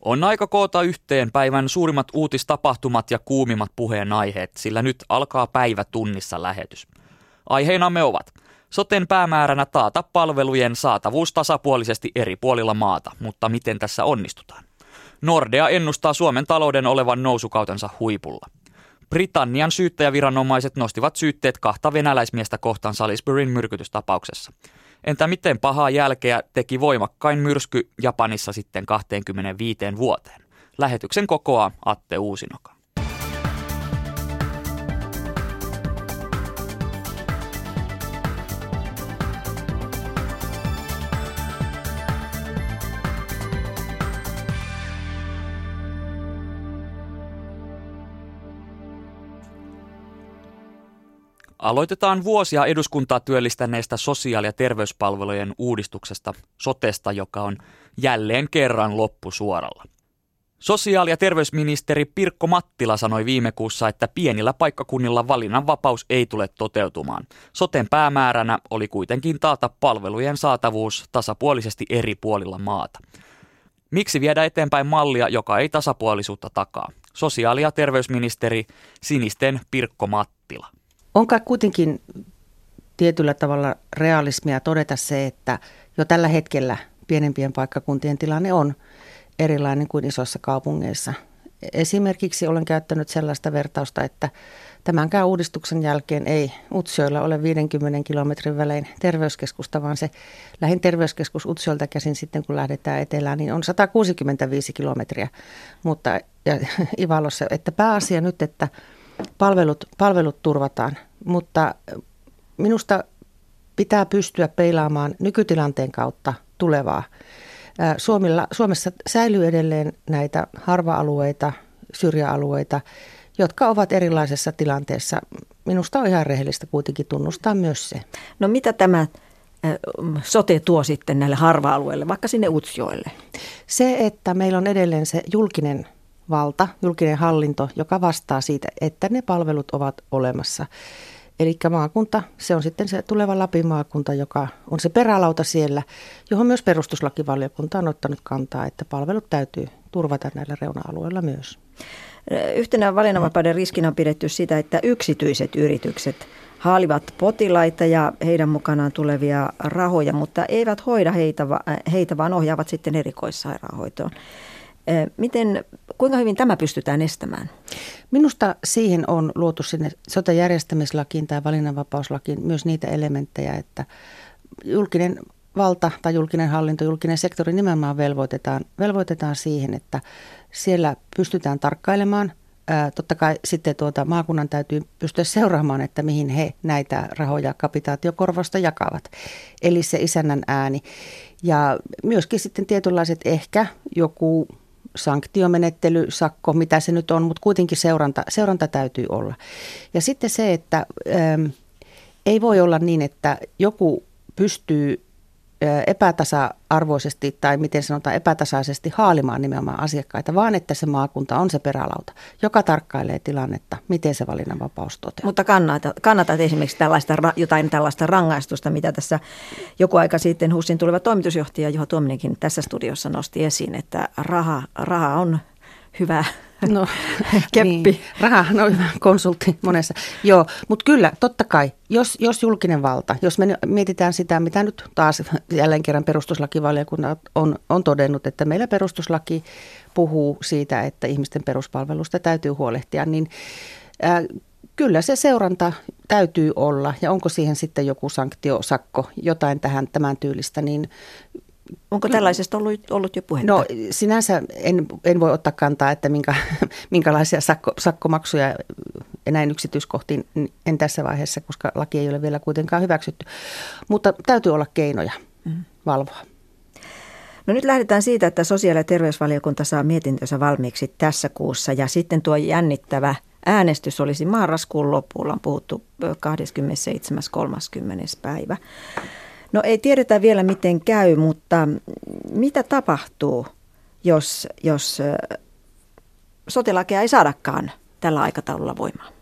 On aika koota yhteen päivän suurimmat uutistapahtumat ja kuumimmat puheenaiheet, sillä nyt alkaa päivä tunnissa lähetys. Aiheinamme ovat Soten päämääränä taata palvelujen saatavuus tasapuolisesti eri puolilla maata, mutta miten tässä onnistutaan? Nordea ennustaa Suomen talouden olevan nousukautensa huipulla. Britannian syyttäjäviranomaiset nostivat syytteet kahta venäläismiestä kohtaan Salisburyn myrkytystapauksessa. Entä miten pahaa jälkeä teki voimakkain myrsky Japanissa sitten 25 vuoteen? Lähetyksen kokoaa Atte Uusinoka. Aloitetaan vuosia eduskuntaa työllistäneestä sosiaali- ja terveyspalvelujen uudistuksesta, sotesta, joka on jälleen kerran loppusuoralla. Sosiaali- ja terveysministeri Pirkko Mattila sanoi viime kuussa, että pienillä paikkakunnilla valinnanvapaus ei tule toteutumaan. Soten päämääränä oli kuitenkin taata palvelujen saatavuus tasapuolisesti eri puolilla maata. Miksi viedä eteenpäin mallia, joka ei tasapuolisuutta takaa? Sosiaali- ja terveysministeri Sinisten Pirkko Mattila. On kai kuitenkin tietyllä tavalla realismia todeta se, että jo tällä hetkellä pienempien paikkakuntien tilanne on erilainen kuin isoissa kaupungeissa. Esimerkiksi olen käyttänyt sellaista vertausta, että tämänkään uudistuksen jälkeen ei Utsjoilla ole 50 kilometrin välein terveyskeskusta, vaan se lähin terveyskeskus Utsjoilta käsin sitten, kun lähdetään etelään, niin on 165 kilometriä. Mutta ja Ivalossa, että pääasia nyt, että palvelut, palvelut turvataan, mutta minusta pitää pystyä peilaamaan nykytilanteen kautta tulevaa. Suomilla, Suomessa säilyy edelleen näitä harva-alueita, syrjäalueita, jotka ovat erilaisessa tilanteessa. Minusta on ihan rehellistä kuitenkin tunnustaa myös se. No mitä tämä sote tuo sitten näille harva-alueille, vaikka sinne Utsjoelle? Se, että meillä on edelleen se julkinen valta, julkinen hallinto, joka vastaa siitä, että ne palvelut ovat olemassa. Eli maakunta, se on sitten se tuleva Lapin maakunta, joka on se perälauta siellä, johon myös perustuslakivaliokunta on ottanut kantaa, että palvelut täytyy turvata näillä reuna-alueilla myös. Yhtenä valinnanvapauden riskinä on pidetty sitä, että yksityiset yritykset haalivat potilaita ja heidän mukanaan tulevia rahoja, mutta eivät hoida heitä, heitä vaan ohjaavat sitten erikoissairaanhoitoon. Miten, kuinka hyvin tämä pystytään estämään? Minusta siihen on luotu sinne sote-järjestämislakiin tai valinnanvapauslakiin myös niitä elementtejä, että julkinen valta tai julkinen hallinto, julkinen sektori nimenomaan velvoitetaan, velvoitetaan siihen, että siellä pystytään tarkkailemaan. Totta kai sitten tuota, maakunnan täytyy pystyä seuraamaan, että mihin he näitä rahoja kapitaatiokorvausta jakavat. Eli se isännän ääni. Ja myöskin sitten tietynlaiset ehkä joku sanktiomenettely, sakko, mitä se nyt on, mutta kuitenkin seuranta, seuranta täytyy olla. Ja sitten se, että ähm, ei voi olla niin, että joku pystyy epätasa-arvoisesti tai miten sanotaan epätasaisesti haalimaan nimenomaan asiakkaita, vaan että se maakunta on se perälauta, joka tarkkailee tilannetta, miten se valinnanvapaus toteutuu. Mutta kannatat, kannatat esimerkiksi tällaista, jotain tällaista rangaistusta, mitä tässä joku aika sitten HUSin tuleva toimitusjohtaja Juha Tuominenkin tässä studiossa nosti esiin, että raha, raha on hyvä No, keppi. Niin. Raha, no hyvä konsultti monessa. Joo, mutta kyllä, totta kai, jos, jos julkinen valta, jos me mietitään sitä, mitä nyt taas jälleen kerran perustuslakivaliokunta on, on todennut, että meillä perustuslaki puhuu siitä, että ihmisten peruspalvelusta täytyy huolehtia, niin ää, kyllä se seuranta täytyy olla. Ja onko siihen sitten joku sanktio, sakko, jotain tähän tämän tyylistä, niin Onko tällaisesta ollut, ollut jo puhetta? No sinänsä en, en voi ottaa kantaa, että minkä, minkälaisia sakko, sakkomaksuja näin yksityiskohtiin en tässä vaiheessa, koska laki ei ole vielä kuitenkaan hyväksytty. Mutta täytyy olla keinoja mm. valvoa. No nyt lähdetään siitä, että sosiaali- ja terveysvaliokunta saa mietintönsä valmiiksi tässä kuussa ja sitten tuo jännittävä äänestys olisi marraskuun lopulla, on puhuttu 27.30. päivä. No ei tiedetä vielä miten käy, mutta mitä tapahtuu, jos, jos sotilakeja ei saadakaan tällä aikataululla voimaan?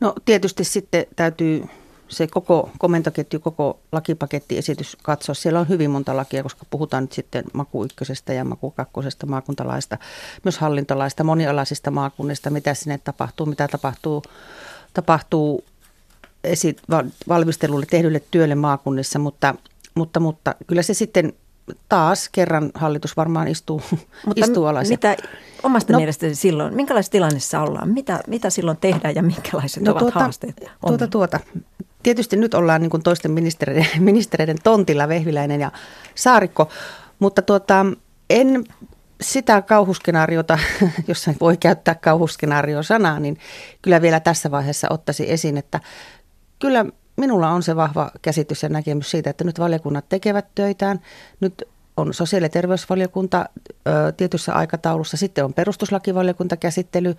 No tietysti sitten täytyy se koko komentoketju, koko lakipakettiesitys katsoa. Siellä on hyvin monta lakia, koska puhutaan nyt sitten maku ykkösestä ja maku kakkosesta maakuntalaista, myös hallintolaista, monialaisista maakunnista, mitä sinne tapahtuu, mitä tapahtuu, tapahtuu valmistelulle tehdylle työlle maakunnissa, mutta, mutta, mutta kyllä se sitten taas kerran hallitus varmaan istuu, Mutta istuu alas. Mitä omasta no, mielestäsi silloin, minkälaisessa tilanteessa ollaan? Mitä, mitä silloin tehdään ja minkälaiset no, ovat tuota, haasteet? Tuota, tuota. Tietysti nyt ollaan niin kuin toisten ministereiden, ministereiden tontilla, Vehviläinen ja Saarikko, mutta tuota, en sitä kauhuskenaariota, jos voi käyttää kauhuskenaario-sanaa, niin kyllä vielä tässä vaiheessa ottaisi esiin, että kyllä minulla on se vahva käsitys ja näkemys siitä, että nyt valiokunnat tekevät töitään. Nyt on sosiaali- ja terveysvaliokunta ö, tietyssä aikataulussa, sitten on perustuslakivaliokunta käsittely,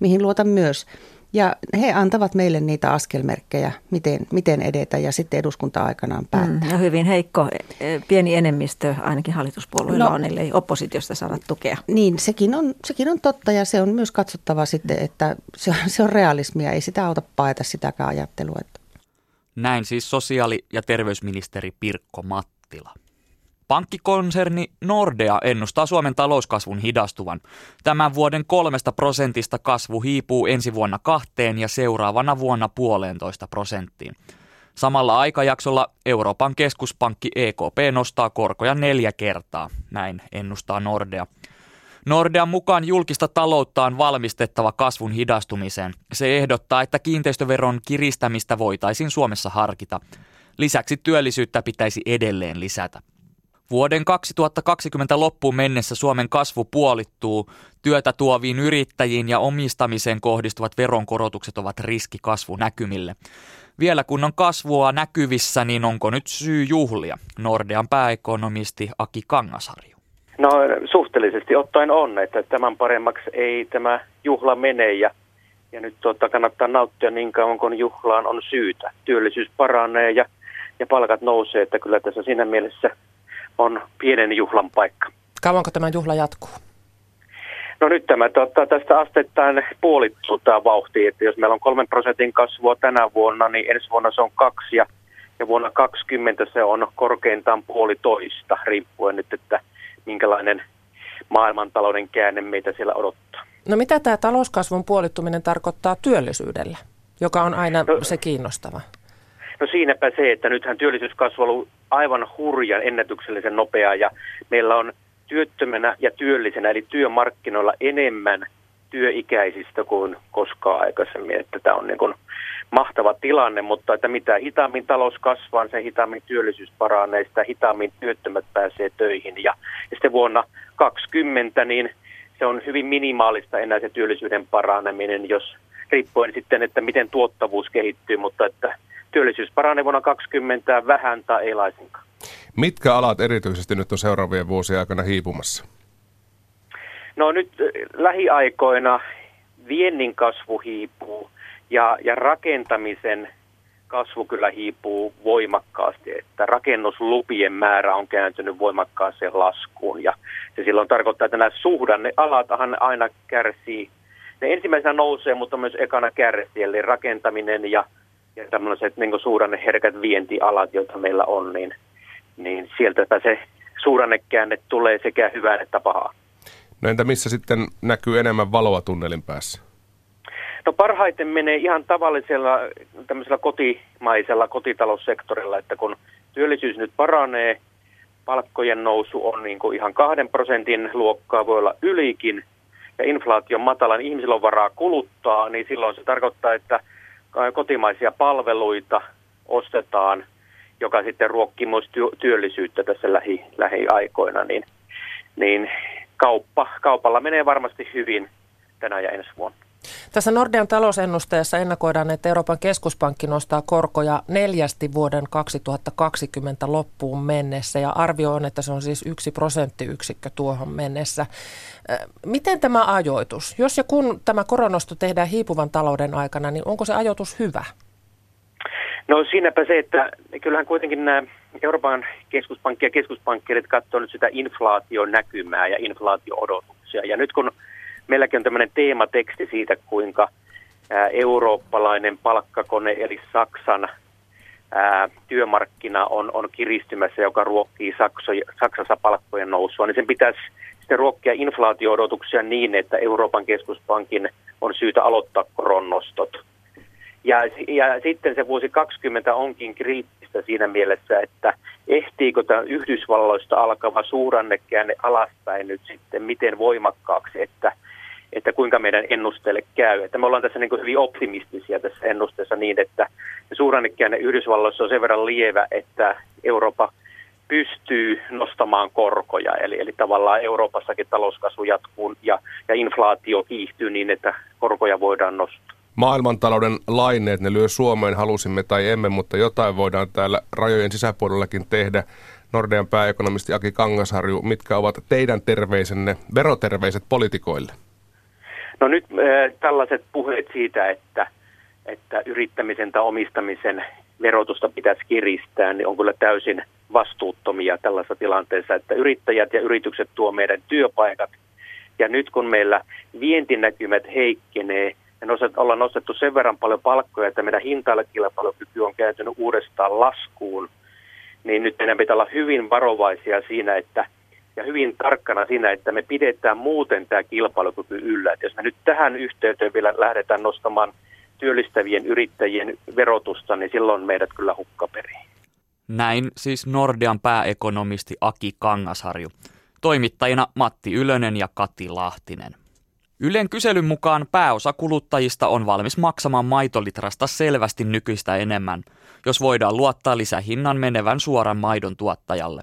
mihin luotan myös. Ja he antavat meille niitä askelmerkkejä, miten, miten edetä ja sitten eduskunta aikanaan mm, päättää. Mm, ja hyvin heikko, e, pieni enemmistö ainakin hallituspuolueilla no, on, ellei oppositiosta saada tukea. Niin, sekin on, sekin on totta ja se on myös katsottava sitten, että se, se on realismia, ei sitä auta paeta sitäkään ajattelua. Että näin siis sosiaali- ja terveysministeri Pirkko Mattila. Pankkikonserni Nordea ennustaa Suomen talouskasvun hidastuvan. Tämän vuoden kolmesta prosentista kasvu hiipuu ensi vuonna kahteen ja seuraavana vuonna puolentoista prosenttiin. Samalla aikajaksolla Euroopan keskuspankki EKP nostaa korkoja neljä kertaa, näin ennustaa Nordea. Nordean mukaan julkista taloutta on valmistettava kasvun hidastumiseen. Se ehdottaa, että kiinteistöveron kiristämistä voitaisiin Suomessa harkita. Lisäksi työllisyyttä pitäisi edelleen lisätä. Vuoden 2020 loppuun mennessä Suomen kasvu puolittuu. Työtä tuoviin yrittäjiin ja omistamiseen kohdistuvat veronkorotukset ovat riski kasvunäkymille. Vielä kun on kasvua näkyvissä, niin onko nyt syy juhlia? Nordean pääekonomisti Aki Kangasharju. No suhteellisesti ottaen on, että tämän paremmaksi ei tämä juhla mene ja, ja nyt tuota, kannattaa nauttia niin kauan kun juhlaan on syytä. Työllisyys paranee ja, ja palkat nousee, että kyllä tässä siinä mielessä on pienen juhlan paikka. Kauanko tämä juhla jatkuu? No nyt tämä tuota, tästä asteittain puolittuu tämä vauhti, että jos meillä on kolmen prosentin kasvua tänä vuonna, niin ensi vuonna se on kaksi ja, ja vuonna 2020 se on korkeintaan puolitoista, riippuen nyt, että minkälainen maailmantalouden käänne meitä siellä odottaa. No mitä tämä talouskasvun puolittuminen tarkoittaa työllisyydelle, joka on aina no, se kiinnostava? No siinäpä se, että nythän työllisyyskasvu on ollut aivan hurjan ennätyksellisen nopeaa ja meillä on työttömänä ja työllisenä eli työmarkkinoilla enemmän työikäisistä kuin koskaan aikaisemmin. Että tämä on niin kuin mahtava tilanne, mutta että mitä hitaammin talous kasvaa, se hitaammin työllisyys paranee, sitä hitaammin työttömät pääsee töihin. Ja, ja sitten vuonna 2020 niin se on hyvin minimaalista enää se työllisyyden paraneminen, jos riippuen sitten, että miten tuottavuus kehittyy, mutta että työllisyys paranee vuonna 2020 vähän tai ei laisinkaan. Mitkä alat erityisesti nyt on seuraavien vuosien aikana hiipumassa? No nyt lähiaikoina viennin kasvu hiipuu ja, ja rakentamisen kasvu kyllä hiipuu voimakkaasti, että rakennuslupien määrä on kääntynyt voimakkaaseen laskuun ja se silloin tarkoittaa, että nämä suhdannealathan aina kärsii. Ne ensimmäisenä nousee, mutta myös ekana kärsii, eli rakentaminen ja, ja tämmöiset niin suhdanneherkät vientialat, joita meillä on, niin, niin sieltä se suhdannekäänne tulee sekä hyvää että pahaa. No entä missä sitten näkyy enemmän valoa tunnelin päässä? No parhaiten menee ihan tavallisella tämmöisellä kotimaisella kotitaloussektorilla, että kun työllisyys nyt paranee, palkkojen nousu on niin kuin ihan kahden prosentin luokkaa, voi olla ylikin, ja inflaation matalan niin ihmisillä on varaa kuluttaa, niin silloin se tarkoittaa, että kotimaisia palveluita ostetaan, joka sitten ruokkii myös työllisyyttä tässä lähi, lähiaikoina, niin, niin kauppa, kaupalla menee varmasti hyvin tänä ja ensi vuonna. Tässä Nordean talousennusteessa ennakoidaan, että Euroopan keskuspankki nostaa korkoja neljästi vuoden 2020 loppuun mennessä ja arvio on, että se on siis yksi prosenttiyksikkö tuohon mennessä. Miten tämä ajoitus, jos ja kun tämä koronosto tehdään hiipuvan talouden aikana, niin onko se ajoitus hyvä? No siinäpä se, että kyllähän kuitenkin nämä Euroopan keskuspankki ja keskuspankkirit katsovat nyt sitä inflaation näkymää ja inflaatio-odotuksia. Ja nyt kun meilläkin on tämmöinen teemateksti siitä, kuinka eurooppalainen palkkakone eli Saksan ää, työmarkkina on, on kiristymässä, joka ruokkii Sakso, Saksassa palkkojen nousua, niin sen pitäisi sitten ruokkia inflaatio-odotuksia niin, että Euroopan keskuspankin on syytä aloittaa koronnostot. Ja, ja sitten se vuosi 20 onkin kriittistä siinä mielessä, että ehtiikö tämä Yhdysvalloista alkava suurannekäänne alaspäin nyt sitten miten voimakkaaksi, että, että kuinka meidän ennusteelle käy. Että me ollaan tässä niin kuin hyvin optimistisia tässä ennusteessa niin, että suurannekäänne Yhdysvalloissa on sen verran lievä, että Eurooppa pystyy nostamaan korkoja. Eli, eli tavallaan Euroopassakin talouskasvu jatkuu ja, ja inflaatio kiihtyy niin, että korkoja voidaan nostaa maailmantalouden laineet, ne lyö Suomeen, halusimme tai emme, mutta jotain voidaan täällä rajojen sisäpuolellakin tehdä. Nordean pääekonomisti Aki Kangasharju, mitkä ovat teidän terveisenne, veroterveiset politikoille? No nyt äh, tällaiset puheet siitä, että, että yrittämisen tai omistamisen verotusta pitäisi kiristää, niin on kyllä täysin vastuuttomia tällaisessa tilanteessa, että yrittäjät ja yritykset tuo meidän työpaikat. Ja nyt kun meillä vientinäkymät heikkenee, me nostet, ollaan nostettu sen verran paljon palkkoja, että meidän hintailukilpailukyky on kääntynyt uudestaan laskuun, niin nyt meidän pitää olla hyvin varovaisia siinä, että ja hyvin tarkkana siinä, että me pidetään muuten tämä kilpailukyky yllä. Että jos me nyt tähän yhteyteen vielä lähdetään nostamaan työllistävien yrittäjien verotusta, niin silloin meidät kyllä hukkaperiin. Näin siis Nordean pääekonomisti Aki Kangasharju. Toimittajina Matti Ylönen ja Kati Lahtinen. Ylen kyselyn mukaan pääosa kuluttajista on valmis maksamaan maitolitrasta selvästi nykyistä enemmän, jos voidaan luottaa lisähinnan menevän suoran maidon tuottajalle.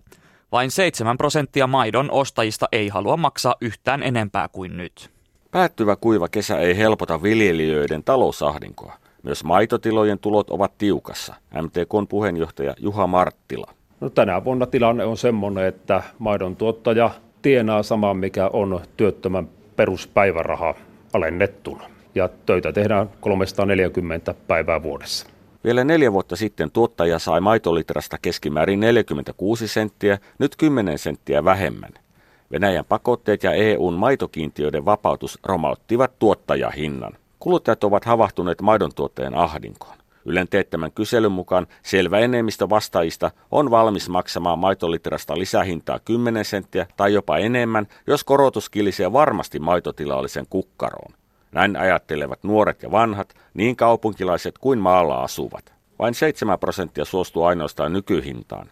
Vain 7 prosenttia maidon ostajista ei halua maksaa yhtään enempää kuin nyt. Päättyvä kuiva kesä ei helpota viljelijöiden talousahdinkoa. Myös maitotilojen tulot ovat tiukassa. MTKn puheenjohtaja Juha Marttila. No, tänä vuonna tilanne on semmoinen, että maidon tuottaja tienaa saman, mikä on työttömän peruspäiväraha alennettuna. Ja töitä tehdään 340 päivää vuodessa. Vielä neljä vuotta sitten tuottaja sai maitolitrasta keskimäärin 46 senttiä, nyt 10 senttiä vähemmän. Venäjän pakotteet ja EUn maitokiintiöiden vapautus romauttivat tuottajahinnan. Kuluttajat ovat havahtuneet maidon tuottajan ahdinkoon. Ylen teettämän kyselyn mukaan selvä enemmistö vastaajista on valmis maksamaan maitolitrasta lisähintaa 10 senttiä tai jopa enemmän, jos korotus kilisee varmasti maitotilallisen kukkaroon. Näin ajattelevat nuoret ja vanhat, niin kaupunkilaiset kuin maalla asuvat. Vain 7 prosenttia suostuu ainoastaan nykyhintaan.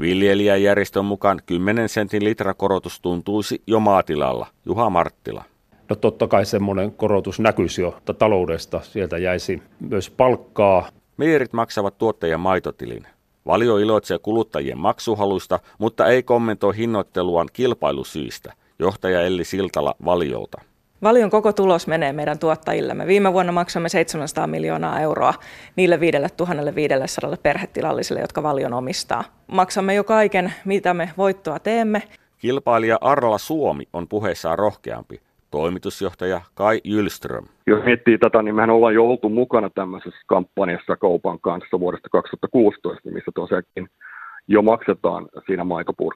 Viljelijäjärjestön mukaan 10 sentin litrakorotus tuntuisi jo maatilalla. Juha Marttila. No totta kai semmoinen korotus näkyisi jo taloudesta. Sieltä jäisi myös palkkaa. Meijerit maksavat tuottajan maitotilin. Valio iloitsee kuluttajien maksuhalusta, mutta ei kommentoi hinnoitteluaan kilpailusyistä. Johtaja Elli Siltala Valiolta. Valion koko tulos menee meidän tuottajillemme. Viime vuonna maksamme 700 miljoonaa euroa niille 5500 perhetilallisille, jotka Valion omistaa. Maksamme jo kaiken, mitä me voittoa teemme. Kilpailija Arla Suomi on puheessaan rohkeampi toimitusjohtaja Kai Jylström. Jos miettii tätä, niin mehän ollaan jo oltu mukana tämmöisessä kampanjassa kaupan kanssa vuodesta 2016, missä tosiaankin jo maksetaan siinä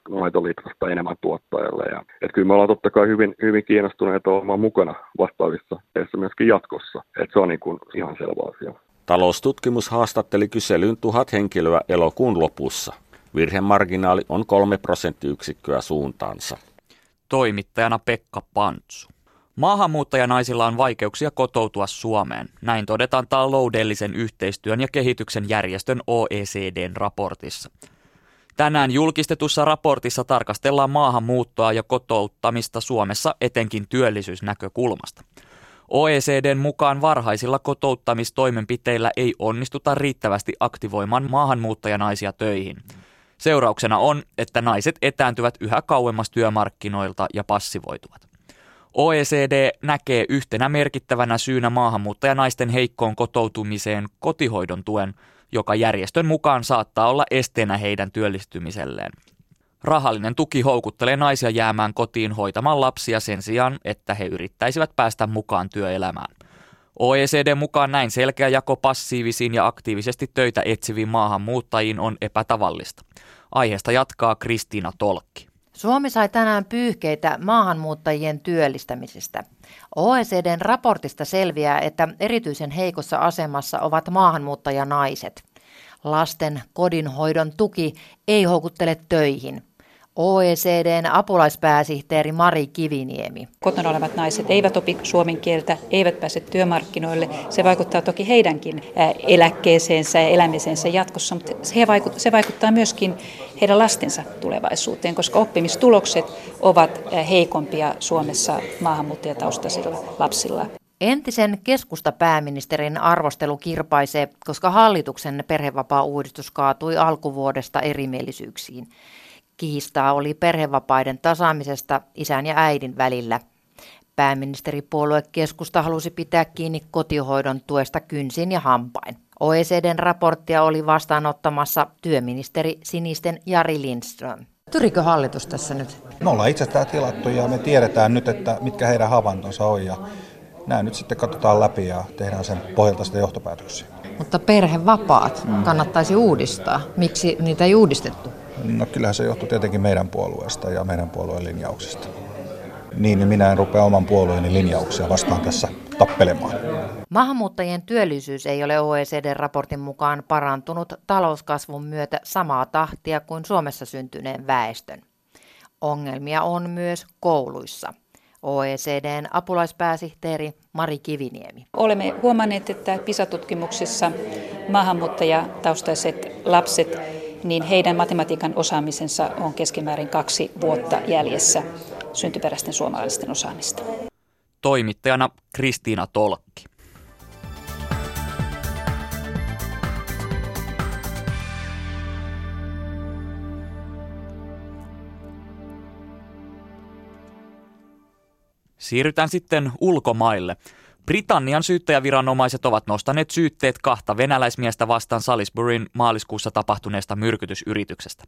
maitolitrasta enemmän tuottajalle. Ja, et kyllä me ollaan totta kai hyvin, hyvin kiinnostuneita olemaan mukana vastaavissa teissä myöskin jatkossa. Et se on niin kuin ihan selvä asia. Taloustutkimus haastatteli kyselyyn tuhat henkilöä elokuun lopussa. Virhemarginaali on kolme prosenttiyksikköä suuntaansa. Toimittajana Pekka Pantsu. Maahanmuuttajanaisilla on vaikeuksia kotoutua Suomeen. Näin todetaan taloudellisen yhteistyön ja kehityksen järjestön OECDn raportissa. Tänään julkistetussa raportissa tarkastellaan maahanmuuttoa ja kotouttamista Suomessa etenkin työllisyysnäkökulmasta. OECDn mukaan varhaisilla kotouttamistoimenpiteillä ei onnistuta riittävästi aktivoimaan maahanmuuttajanaisia töihin. Seurauksena on, että naiset etääntyvät yhä kauemmas työmarkkinoilta ja passivoituvat. OECD näkee yhtenä merkittävänä syynä maahanmuuttajanaisten heikkoon kotoutumiseen kotihoidon tuen, joka järjestön mukaan saattaa olla esteenä heidän työllistymiselleen. Rahallinen tuki houkuttelee naisia jäämään kotiin hoitamaan lapsia sen sijaan, että he yrittäisivät päästä mukaan työelämään. OECD mukaan näin selkeä jako passiivisiin ja aktiivisesti töitä etsiviin maahanmuuttajiin on epätavallista. Aiheesta jatkaa Kristiina Tolkki. Suomi sai tänään pyyhkeitä maahanmuuttajien työllistämisestä. OECDn raportista selviää, että erityisen heikossa asemassa ovat maahanmuuttajanaiset. Lasten kodinhoidon tuki ei houkuttele töihin. OECDn apulaispääsihteeri Mari Kiviniemi. Kotona olevat naiset eivät opi suomen kieltä, eivät pääse työmarkkinoille. Se vaikuttaa toki heidänkin eläkkeeseensä ja elämiseensä jatkossa, mutta se vaikuttaa myöskin heidän lastensa tulevaisuuteen, koska oppimistulokset ovat heikompia Suomessa maahanmuuttajataustaisilla lapsilla. Entisen keskustapääministerin arvostelu kirpaisee, koska hallituksen perhevapaa-uudistus kaatui alkuvuodesta erimielisyyksiin. Kiistaa oli perhevapaiden tasaamisesta isän ja äidin välillä. Pääministeripuolue keskusta halusi pitää kiinni kotihoidon tuesta kynsin ja hampain. OECDn raporttia oli vastaanottamassa työministeri Sinisten Jari Lindström. Tyrikö hallitus tässä nyt? Me ollaan itse tämä tilattu ja me tiedetään nyt, että mitkä heidän havaintonsa on ja nämä nyt sitten katsotaan läpi ja tehdään sen pohjalta sitä johtopäätöksiä. Mutta perhevapaat mm. kannattaisi uudistaa. Miksi niitä ei uudistettu? No kyllähän se johtuu tietenkin meidän puolueesta ja meidän puolueen linjauksista. Niin, niin minä en rupea oman puolueeni linjauksia vastaan tässä tappelemaan. Maahanmuuttajien työllisyys ei ole OECD-raportin mukaan parantunut talouskasvun myötä samaa tahtia kuin Suomessa syntyneen väestön. Ongelmia on myös kouluissa. OECDn apulaispääsihteeri Mari Kiviniemi. Olemme huomanneet, että PISA-tutkimuksissa maahanmuuttajataustaiset lapset, niin heidän matematiikan osaamisensa on keskimäärin kaksi vuotta jäljessä syntyperäisten suomalaisten osaamista. Toimittajana Kristiina Tolkki. Siirrytään sitten ulkomaille. Britannian syyttäjäviranomaiset ovat nostaneet syytteet kahta venäläismiestä vastaan Salisburyn maaliskuussa tapahtuneesta myrkytysyrityksestä.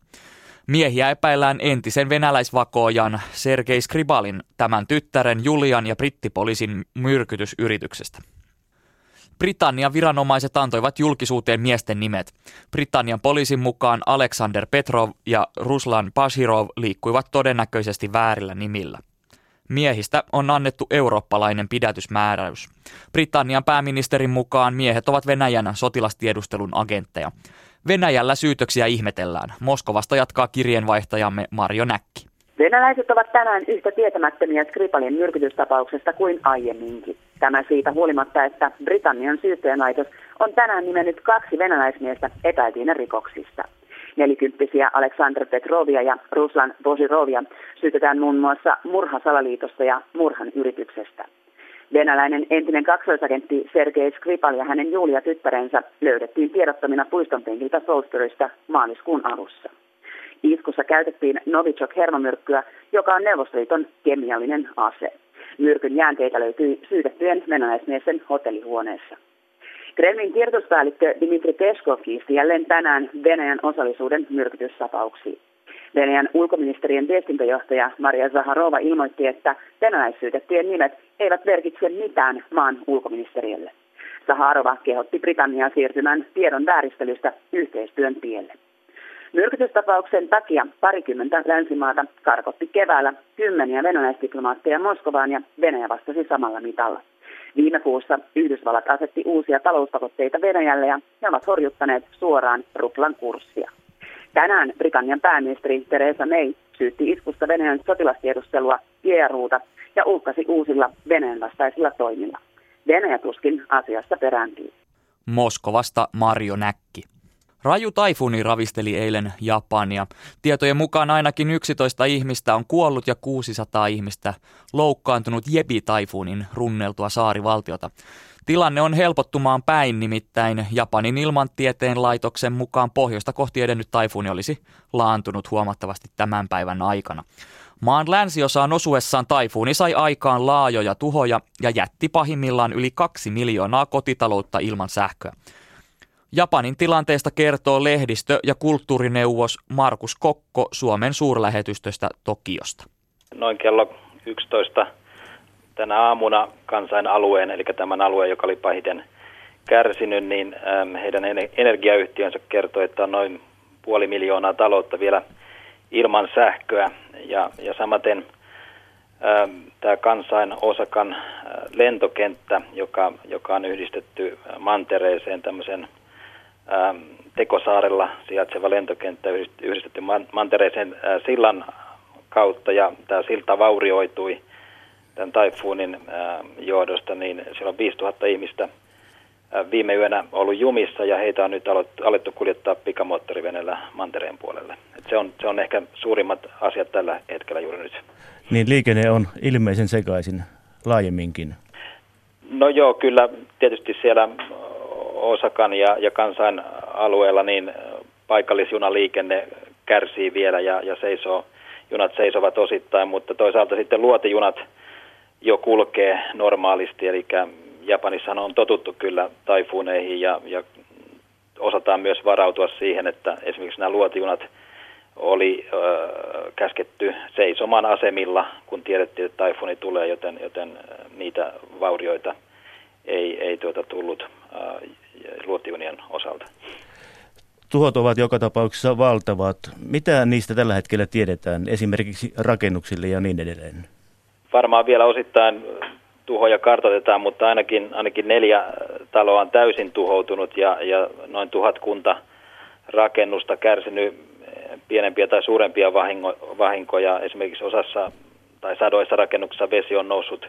Miehiä epäillään entisen venäläisvakoojan Sergei Skribalin, tämän tyttären Julian ja brittipoliisin myrkytysyrityksestä. Britannian viranomaiset antoivat julkisuuteen miesten nimet. Britannian poliisin mukaan Alexander Petrov ja Ruslan Bashirov liikkuivat todennäköisesti väärillä nimillä. Miehistä on annettu eurooppalainen pidätysmääräys. Britannian pääministerin mukaan miehet ovat Venäjän sotilastiedustelun agentteja. Venäjällä syytöksiä ihmetellään. Moskovasta jatkaa kirjeenvaihtajamme Marjo Näkki. Venäläiset ovat tänään yhtä tietämättömiä Skripalin myrkytystapauksesta kuin aiemminkin. Tämä siitä huolimatta, että Britannian syyttäjänlaitos on tänään nimennyt kaksi venäläismiestä epäiltiin rikoksista. Nelikymppisiä Aleksandr Petrovia ja Ruslan Bozirovia syytetään muun muassa murhasalaliitosta ja murhan yrityksestä. Venäläinen entinen kaksoisagentti Sergei Skripal ja hänen Julia tyttärensä löydettiin tiedottomina puiston penkiltä Salisburystä maaliskuun alussa. Iskussa käytettiin Novichok-hermomyrkkyä, joka on Neuvostoliiton kemiallinen ase. Myrkyn jäänteitä löytyi syytettyjen venäläismiesten hotellihuoneessa. Kremlin tiedotuspäällikkö Dimitri Peskov kiisti jälleen tänään Venäjän osallisuuden myrkytystapauksiin. Venäjän ulkoministeriön viestintäjohtaja Maria Zaharova ilmoitti, että venäläissyytettyjen nimet eivät merkitse mitään maan ulkoministeriölle. Zaharova kehotti Britanniaa siirtymään tiedon vääristelystä yhteistyön tielle. Myrkytystapauksen takia parikymmentä länsimaata karkotti keväällä kymmeniä venäläisdiplomaatteja Moskovaan ja Venäjä vastasi samalla mitalla. Viime kuussa Yhdysvallat asetti uusia talouspakotteita Venäjälle ja ne ovat horjuttaneet suoraan ruplan kurssia. Tänään Britannian pääministeri Theresa May syytti iskusta Venäjän sotilastiedustelua GRUta ja uhkasi uusilla Venäjän vastaisilla toimilla. Venäjä tuskin asiassa perääntyy. Moskovasta Mario Näkki. Raju taifuni ravisteli eilen Japania. Tietojen mukaan ainakin 11 ihmistä on kuollut ja 600 ihmistä loukkaantunut Jebi-taifunin runneltua saarivaltiota. Tilanne on helpottumaan päin, nimittäin Japanin ilmantieteen laitoksen mukaan pohjoista kohti edennyt taifuni olisi laantunut huomattavasti tämän päivän aikana. Maan länsiosaan osuessaan taifuuni sai aikaan laajoja tuhoja ja jätti pahimmillaan yli kaksi miljoonaa kotitaloutta ilman sähköä. Japanin tilanteesta kertoo lehdistö- ja kulttuurineuvos Markus Kokko Suomen suurlähetystöstä Tokiosta. Noin kello 11 tänä aamuna kansainalueen, eli tämän alueen, joka oli pahiten kärsinyt, niin heidän energiayhtiönsä kertoi, että on noin puoli miljoonaa taloutta vielä ilman sähköä. Ja, ja samaten tämä kansain Osakan lentokenttä, joka, joka on yhdistetty mantereeseen tämmöisen Tekosaarella sijaitseva lentokenttä yhdistetty mantereeseen sillan kautta ja tämä silta vaurioitui tämän taifuunin johdosta, niin siellä on 5000 ihmistä viime yönä ollut jumissa ja heitä on nyt alettu kuljettaa pikamoottorivenellä mantereen puolelle. Et se, on, se on ehkä suurimmat asiat tällä hetkellä juuri nyt. Niin liikenne on ilmeisen sekaisin laajemminkin. No joo, kyllä tietysti siellä Osakan ja, ja kansain alueella niin paikallisjunaliikenne kärsii vielä ja, ja seisoo, junat seisovat osittain, mutta toisaalta sitten luotijunat jo kulkee normaalisti, eli Japanissa on totuttu kyllä taifuuneihin ja, ja osataan myös varautua siihen, että esimerkiksi nämä luotijunat oli ö, käsketty seisomaan asemilla, kun tiedettiin, että taifuni tulee, joten, joten niitä vaurioita ei, ei tuota tullut ö, luotijunien osalta. Tuhot ovat joka tapauksessa valtavat. Mitä niistä tällä hetkellä tiedetään, esimerkiksi rakennuksille ja niin edelleen? Varmaan vielä osittain tuhoja kartoitetaan, mutta ainakin, ainakin neljä taloa on täysin tuhoutunut ja, ja noin tuhat kunta rakennusta kärsinyt pienempiä tai suurempia vahingo, vahinkoja. Esimerkiksi osassa tai sadoissa rakennuksissa vesi on noussut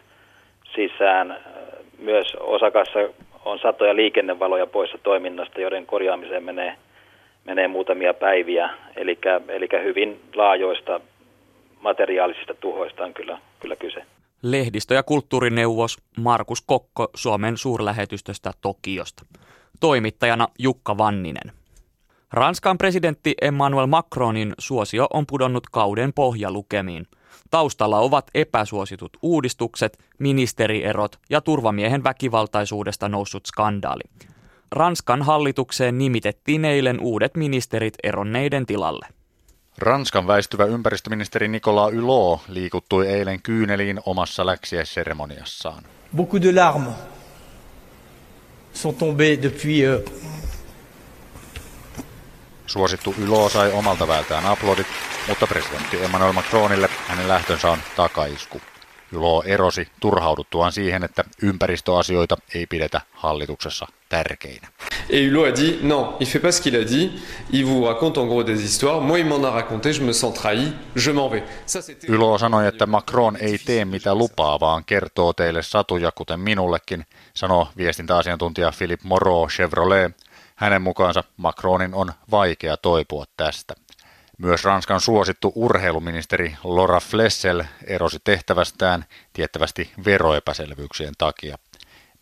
sisään. Myös osakassa on satoja liikennevaloja poissa toiminnasta, joiden korjaamiseen menee, menee muutamia päiviä. Eli, eli hyvin laajoista materiaalisista tuhoista on kyllä, kyllä kyse. Lehdistö- ja kulttuurineuvos Markus Kokko Suomen suurlähetystöstä Tokiosta. Toimittajana Jukka Vanninen. Ranskan presidentti Emmanuel Macronin suosio on pudonnut kauden pohjalukemiin. Taustalla ovat epäsuositut uudistukset, ministerierot ja turvamiehen väkivaltaisuudesta noussut skandaali. Ranskan hallitukseen nimitettiin eilen uudet ministerit eronneiden tilalle. Ranskan väistyvä ympäristöministeri Nicolas Hulot liikuttui eilen kyyneliin omassa läksiäisseremoniassaan. Beaucoup de larmes sont tombées depuis euh, Suosittu Ylo sai omalta väältään aplodit, mutta presidentti Emmanuel Macronille hänen lähtönsä on takaisku. Ylo erosi turhauduttuaan siihen, että ympäristöasioita ei pidetä hallituksessa tärkeinä. Et Hulot a dit non, il fait pas ce qu'il a dit, il vous raconte en gros des histoires, moi il m'en a raconté, je me sens trahi, je m'en vais. Ça, Ylo sanoi, että Macron ei tee mitä lupaa, vaan kertoo teille satuja, kuten minullekin, sanoo viestintäasiantuntija Philippe Moreau Chevrolet. Hänen mukaansa Macronin on vaikea toipua tästä. Myös Ranskan suosittu urheiluministeri Laura Flessel erosi tehtävästään tiettävästi veroepäselvyyksien takia.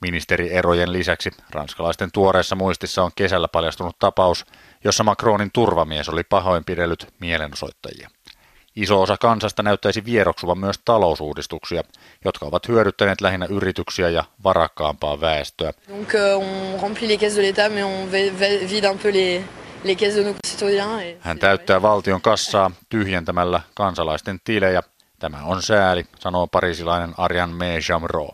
Ministerierojen lisäksi ranskalaisten tuoreessa muistissa on kesällä paljastunut tapaus, jossa Macronin turvamies oli pahoinpidellyt mielenosoittajia. Iso osa kansasta näyttäisi vieroksuvan myös talousuudistuksia, jotka ovat hyödyttäneet lähinnä yrityksiä ja varakkaampaa väestöä. Donc euh, on remplit les caisses de l'État, mais on vide un peu les, les caisses de nos citoyens. Hän täyttää valtion kassaa tyhjentämällä kansalaisten tilejä. Tämä on sääli, sanoo parisilainen Ariane Meijamro.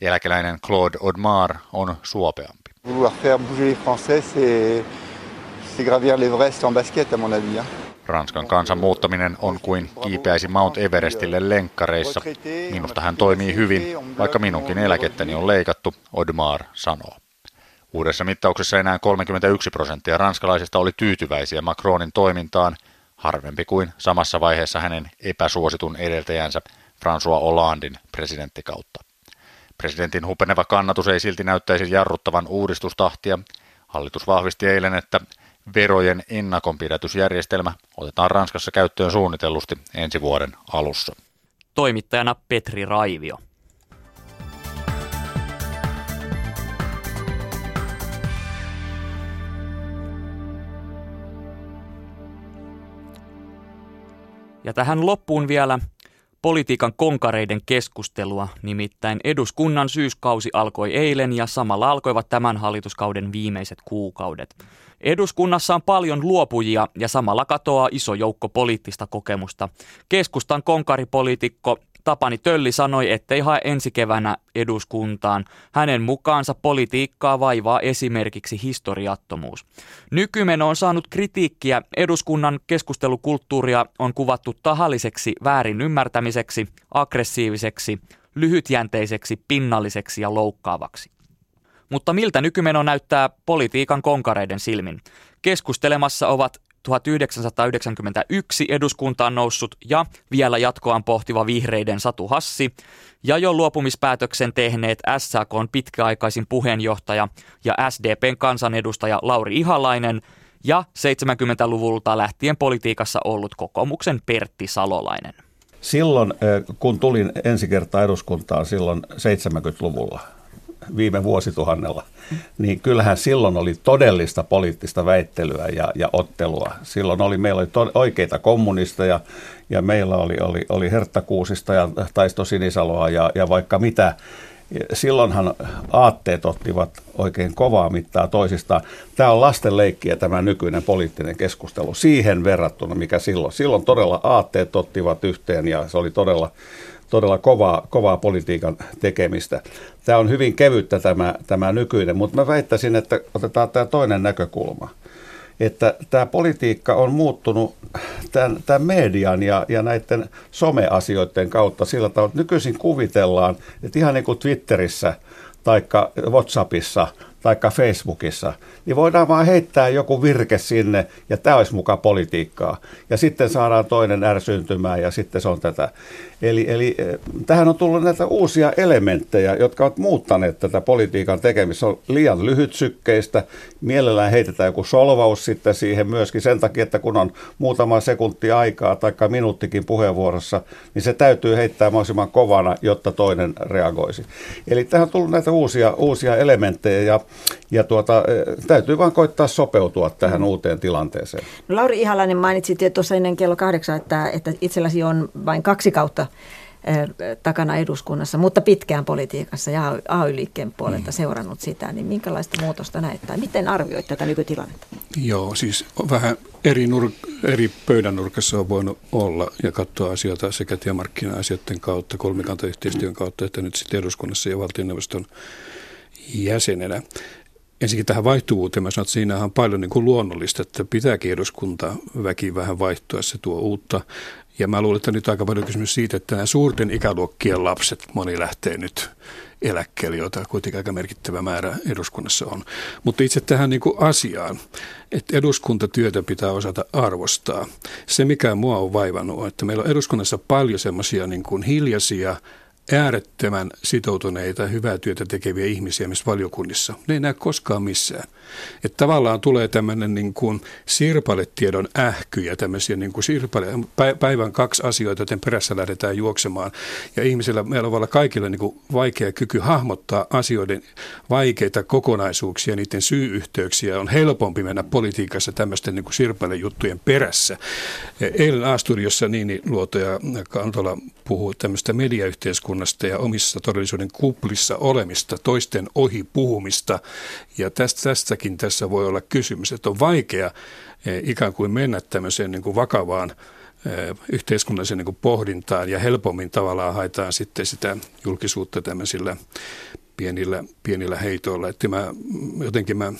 Eläkeläinen Claude Audemars on suopeampi. Vouloir faire bouger les Français, c'est, c'est gravir l'Everest en basket, à mon avis. Hein. Ranskan kansan muuttaminen on kuin kiipeäisi Mount Everestille lenkkareissa. Minusta hän toimii hyvin, vaikka minunkin eläkettäni on leikattu, Odmar sanoo. Uudessa mittauksessa enää 31 prosenttia ranskalaisista oli tyytyväisiä Macronin toimintaan, harvempi kuin samassa vaiheessa hänen epäsuositun edeltäjänsä François Hollandin presidenttikautta. Presidentin hupeneva kannatus ei silti näyttäisi jarruttavan uudistustahtia. Hallitus vahvisti eilen, että verojen ennakonpidätysjärjestelmä otetaan Ranskassa käyttöön suunnitellusti ensi vuoden alussa. Toimittajana Petri Raivio. Ja tähän loppuun vielä politiikan konkareiden keskustelua, nimittäin eduskunnan syyskausi alkoi eilen ja samalla alkoivat tämän hallituskauden viimeiset kuukaudet. Eduskunnassa on paljon luopujia ja samalla katoaa iso joukko poliittista kokemusta. Keskustan konkaripoliitikko Tapani Tölli sanoi, ettei hae ensi keväänä eduskuntaan. Hänen mukaansa politiikkaa vaivaa esimerkiksi historiattomuus. Nykymeno on saanut kritiikkiä. Eduskunnan keskustelukulttuuria on kuvattu tahalliseksi väärin ymmärtämiseksi, aggressiiviseksi, lyhytjänteiseksi, pinnalliseksi ja loukkaavaksi. Mutta miltä nykymeno näyttää politiikan konkareiden silmin? Keskustelemassa ovat 1991 eduskuntaan noussut ja vielä jatkoaan pohtiva vihreiden Satu Hassi ja jo luopumispäätöksen tehneet SAK on pitkäaikaisin puheenjohtaja ja SDPn kansanedustaja Lauri Ihalainen ja 70-luvulta lähtien politiikassa ollut kokoomuksen Pertti Salolainen. Silloin, kun tulin ensi kertaa eduskuntaan silloin 70-luvulla, viime vuosituhannella, niin kyllähän silloin oli todellista poliittista väittelyä ja, ja ottelua. Silloin oli, meillä oli to, oikeita kommunisteja ja meillä oli, oli, oli Hertta Kuusista ja Taisto Sinisaloa ja, ja vaikka mitä. Silloinhan aatteet ottivat oikein kovaa mittaa toisistaan. Tämä on lasten leikkiä tämä nykyinen poliittinen keskustelu siihen verrattuna, mikä silloin. Silloin todella aatteet ottivat yhteen ja se oli todella todella kovaa, kovaa politiikan tekemistä. Tämä on hyvin kevyttä tämä, tämä nykyinen, mutta mä väittäisin, että otetaan tämä toinen näkökulma. Että tämä politiikka on muuttunut tämän, tämän median ja, ja näiden someasioiden kautta sillä tavalla, että nykyisin kuvitellaan, että ihan niin kuin Twitterissä tai WhatsAppissa tai Facebookissa, niin voidaan vaan heittää joku virke sinne ja tämä olisi mukaan politiikkaa. Ja sitten saadaan toinen ärsyntymään ja sitten se on tätä. Eli, eli eh, tähän on tullut näitä uusia elementtejä, jotka ovat muuttaneet tätä politiikan tekemistä. Se on liian lyhytsykkeistä. Mielellään heitetään joku solvaus sitten siihen myöskin sen takia, että kun on muutama sekunti aikaa tai minuuttikin puheenvuorossa, niin se täytyy heittää mahdollisimman kovana, jotta toinen reagoisi. Eli tähän on tullut näitä uusia, uusia elementtejä ja, ja tuota, eh, täytyy vain koittaa sopeutua tähän mm. uuteen tilanteeseen. No Lauri Ihalainen mainitsi tuossa ennen kello kahdeksan, että, että itselläsi on vain kaksi kautta takana eduskunnassa, mutta pitkään politiikassa ja AY-liikkeen puolelta mm. seurannut sitä, niin minkälaista muutosta näet tai miten arvioit tätä nykytilannetta? Joo, siis vähän eri, nur- eri pöydän nurkassa on voinut olla ja katsoa asioita sekä työmarkkina-asioiden kautta, kolmikantayhteistyön kautta, että nyt sitten eduskunnassa ja valtioneuvoston jäsenenä ensinnäkin tähän vaihtuvuuteen mä sanon, että siinä on paljon niin kuin luonnollista, että pitääkin eduskunta väki vähän vaihtua, se tuo uutta. Ja mä luulen, että nyt aika paljon kysymys siitä, että nämä suurten ikäluokkien lapset, moni lähtee nyt eläkkeelle, jota kuitenkin aika merkittävä määrä eduskunnassa on. Mutta itse tähän niin kuin asiaan, että eduskuntatyötä pitää osata arvostaa. Se, mikä mua on vaivannut, on, että meillä on eduskunnassa paljon semmoisia niin hiljaisia, äärettömän sitoutuneita, hyvää työtä tekeviä ihmisiä myös valiokunnissa. Ne ei näe koskaan missään. Että tavallaan tulee tämmöinen niin kuin sirpaletiedon ähky ja tämmöisiä niin kuin sirpale, päivän kaksi asioita, joten perässä lähdetään juoksemaan. Ja ihmisillä, meillä on kaikilla niin kuin vaikea kyky hahmottaa asioiden vaikeita kokonaisuuksia, niiden syy-yhteyksiä. On helpompi mennä politiikassa tämmöisten niin kuin sirpalejuttujen perässä. Eilen A-studiossa Niini Luoto ja Kantola puhuu tämmöistä mediayhteiskunnasta ja omissa todellisuuden kuplissa olemista, toisten ohi puhumista. Ja tästä, tästäkin tässä voi olla kysymys, että on vaikea eh, ikään kuin mennä tämmöiseen niin kuin vakavaan eh, yhteiskunnalliseen niin kuin pohdintaan ja helpommin tavallaan haetaan sitten sitä julkisuutta tämmöisillä pienillä, pienillä heitoilla. Että mä, jotenkin mä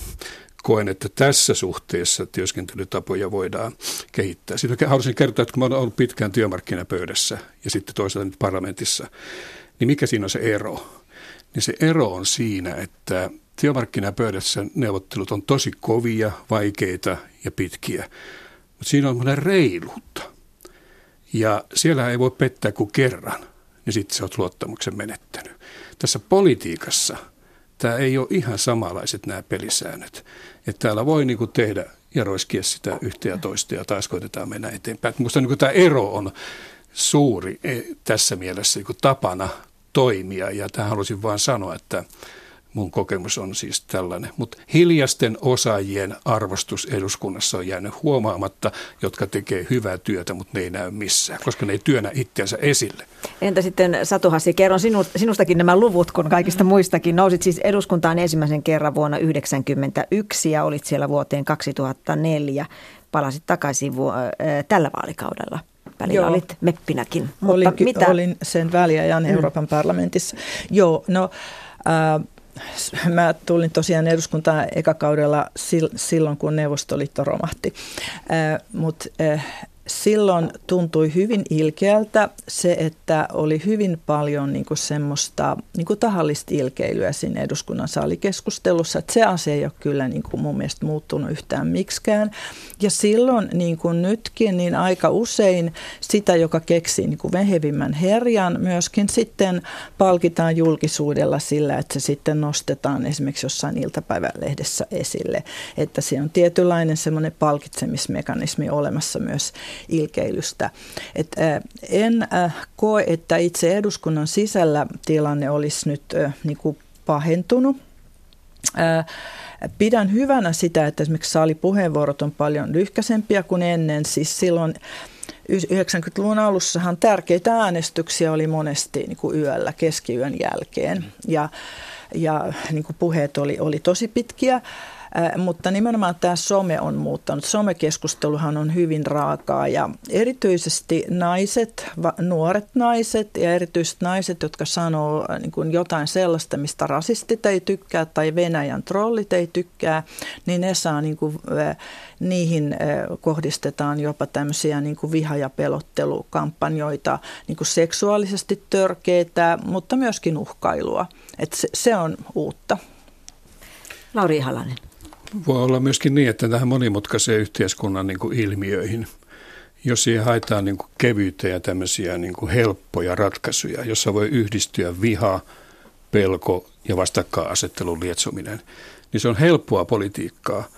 koen, että tässä suhteessa työskentelytapoja voidaan kehittää. Sitten haluaisin kertoa, että kun olen ollut pitkään työmarkkinapöydässä ja sitten toisaalta nyt parlamentissa, niin mikä siinä on se ero? Niin se ero on siinä, että työmarkkinapöydässä neuvottelut on tosi kovia, vaikeita ja pitkiä, mutta siinä on monen reiluutta. Ja siellä ei voi pettää kuin kerran, niin sitten sä oot luottamuksen menettänyt. Tässä politiikassa tämä ei ole ihan samanlaiset nämä pelisäännöt. Että täällä voi niin kuin tehdä ja roiskia sitä yhtä ja toista ja taas koitetaan mennä eteenpäin. Minusta niin tämä ero on suuri e, tässä mielessä niin tapana toimia ja tähän haluaisin vain sanoa, että Mun kokemus on siis tällainen. Mutta hiljasten osaajien arvostus eduskunnassa on jäänyt huomaamatta, jotka tekee hyvää työtä, mutta ne ei näy missään, koska ne ei työnnä itseänsä esille. Entä sitten Satu Hassi, kerron sinustakin nämä luvut, kun kaikista muistakin. Nousit siis eduskuntaan ensimmäisen kerran vuonna 1991 ja olit siellä vuoteen 2004. Palasit takaisin vu- äh, tällä vaalikaudella välillä Joo. olit meppinäkin. Mutta olin, mitä? olin sen väliajan mm. Euroopan parlamentissa. Joo, no äh, Mä tulin tosiaan eduskuntaan ekakaudella silloin, kun Neuvostoliitto romahti. Mutta silloin tuntui hyvin ilkeältä se, että oli hyvin paljon niin kuin semmoista niin kuin tahallista ilkeilyä siinä eduskunnan saalikeskustelussa. Että se asia ei ole kyllä niin kuin mun mielestä muuttunut yhtään miksikään. Ja silloin, niin kuin nytkin, niin aika usein sitä, joka keksii niin kuin vehevimmän herjan, myöskin sitten palkitaan julkisuudella sillä, että se sitten nostetaan esimerkiksi jossain iltapäivälehdessä esille. Että se on tietynlainen semmoinen palkitsemismekanismi olemassa myös ilkeilystä. Et, en koe, että itse eduskunnan sisällä tilanne olisi nyt niin kuin pahentunut. Pidän hyvänä sitä, että esimerkiksi saalipuheenvuorot on paljon lyhkäisempiä kuin ennen. Siis silloin 90-luvun alussahan tärkeitä äänestyksiä oli monesti niin kuin yöllä, keskiyön jälkeen. Ja, ja niin kuin puheet oli, oli tosi pitkiä. Mutta nimenomaan tämä some on muuttanut. Somekeskusteluhan on hyvin raakaa ja erityisesti naiset, nuoret naiset ja erityisesti naiset, jotka sanoo niin kuin jotain sellaista, mistä rasistit ei tykkää tai Venäjän trollit ei tykkää, niin ne saa niin kuin, niihin kohdistetaan jopa tämmöisiä niin kuin viha- ja pelottelukampanjoita, niin kuin seksuaalisesti törkeitä, mutta myöskin uhkailua. Et se, se on uutta. Lauri Ihalainen voi olla myöskin niin, että tähän monimutkaiseen yhteiskunnan niin kuin ilmiöihin, jos siihen haetaan niin kuin kevyitä ja tämmöisiä niin kuin helppoja ratkaisuja, jossa voi yhdistyä viha, pelko ja vastakkainasettelun lietsominen, niin se on helppoa politiikkaa.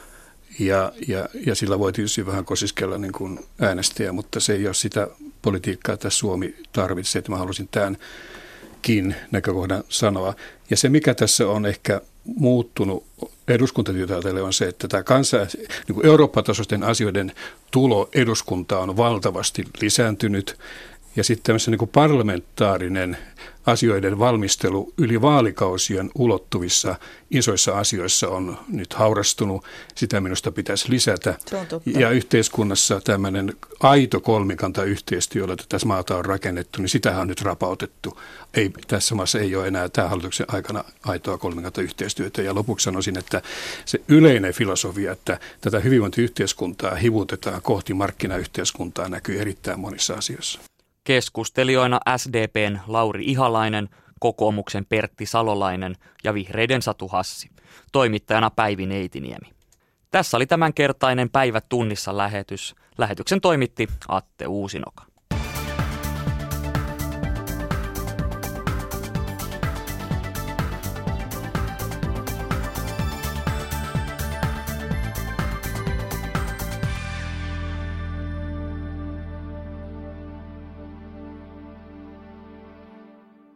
Ja, ja, ja sillä voi tietysti vähän kosiskella niin kuin äänestäjä, mutta se ei ole sitä politiikkaa, että Suomi tarvitsee. Että mä halusin tämänkin näkökohdan sanoa. Ja se, mikä tässä on ehkä muuttunut eduskuntatyötä on se, että tämä kansa, niin Eurooppa-tasoisten asioiden tulo eduskuntaan on valtavasti lisääntynyt. Ja sitten tämmöisen niin parlamentaarinen asioiden valmistelu yli vaalikausien ulottuvissa isoissa asioissa on nyt haurastunut. Sitä minusta pitäisi lisätä. Ja yhteiskunnassa tämmöinen aito kolmikanta yhteistyö, jolla tässä maata on rakennettu, niin sitä on nyt rapautettu. Ei, tässä maassa ei ole enää tämä hallituksen aikana aitoa kolmikanta yhteistyötä. Ja lopuksi sanoisin, että se yleinen filosofia, että tätä hyvinvointiyhteiskuntaa hivutetaan kohti markkinayhteiskuntaa, näkyy erittäin monissa asioissa. Keskustelijoina SDPn Lauri Ihalainen, kokoomuksen Pertti Salolainen ja vihreiden Satu Hassi. Toimittajana Päivi Neitiniemi. Tässä oli tämänkertainen Päivä tunnissa lähetys. Lähetyksen toimitti Atte Uusinoka.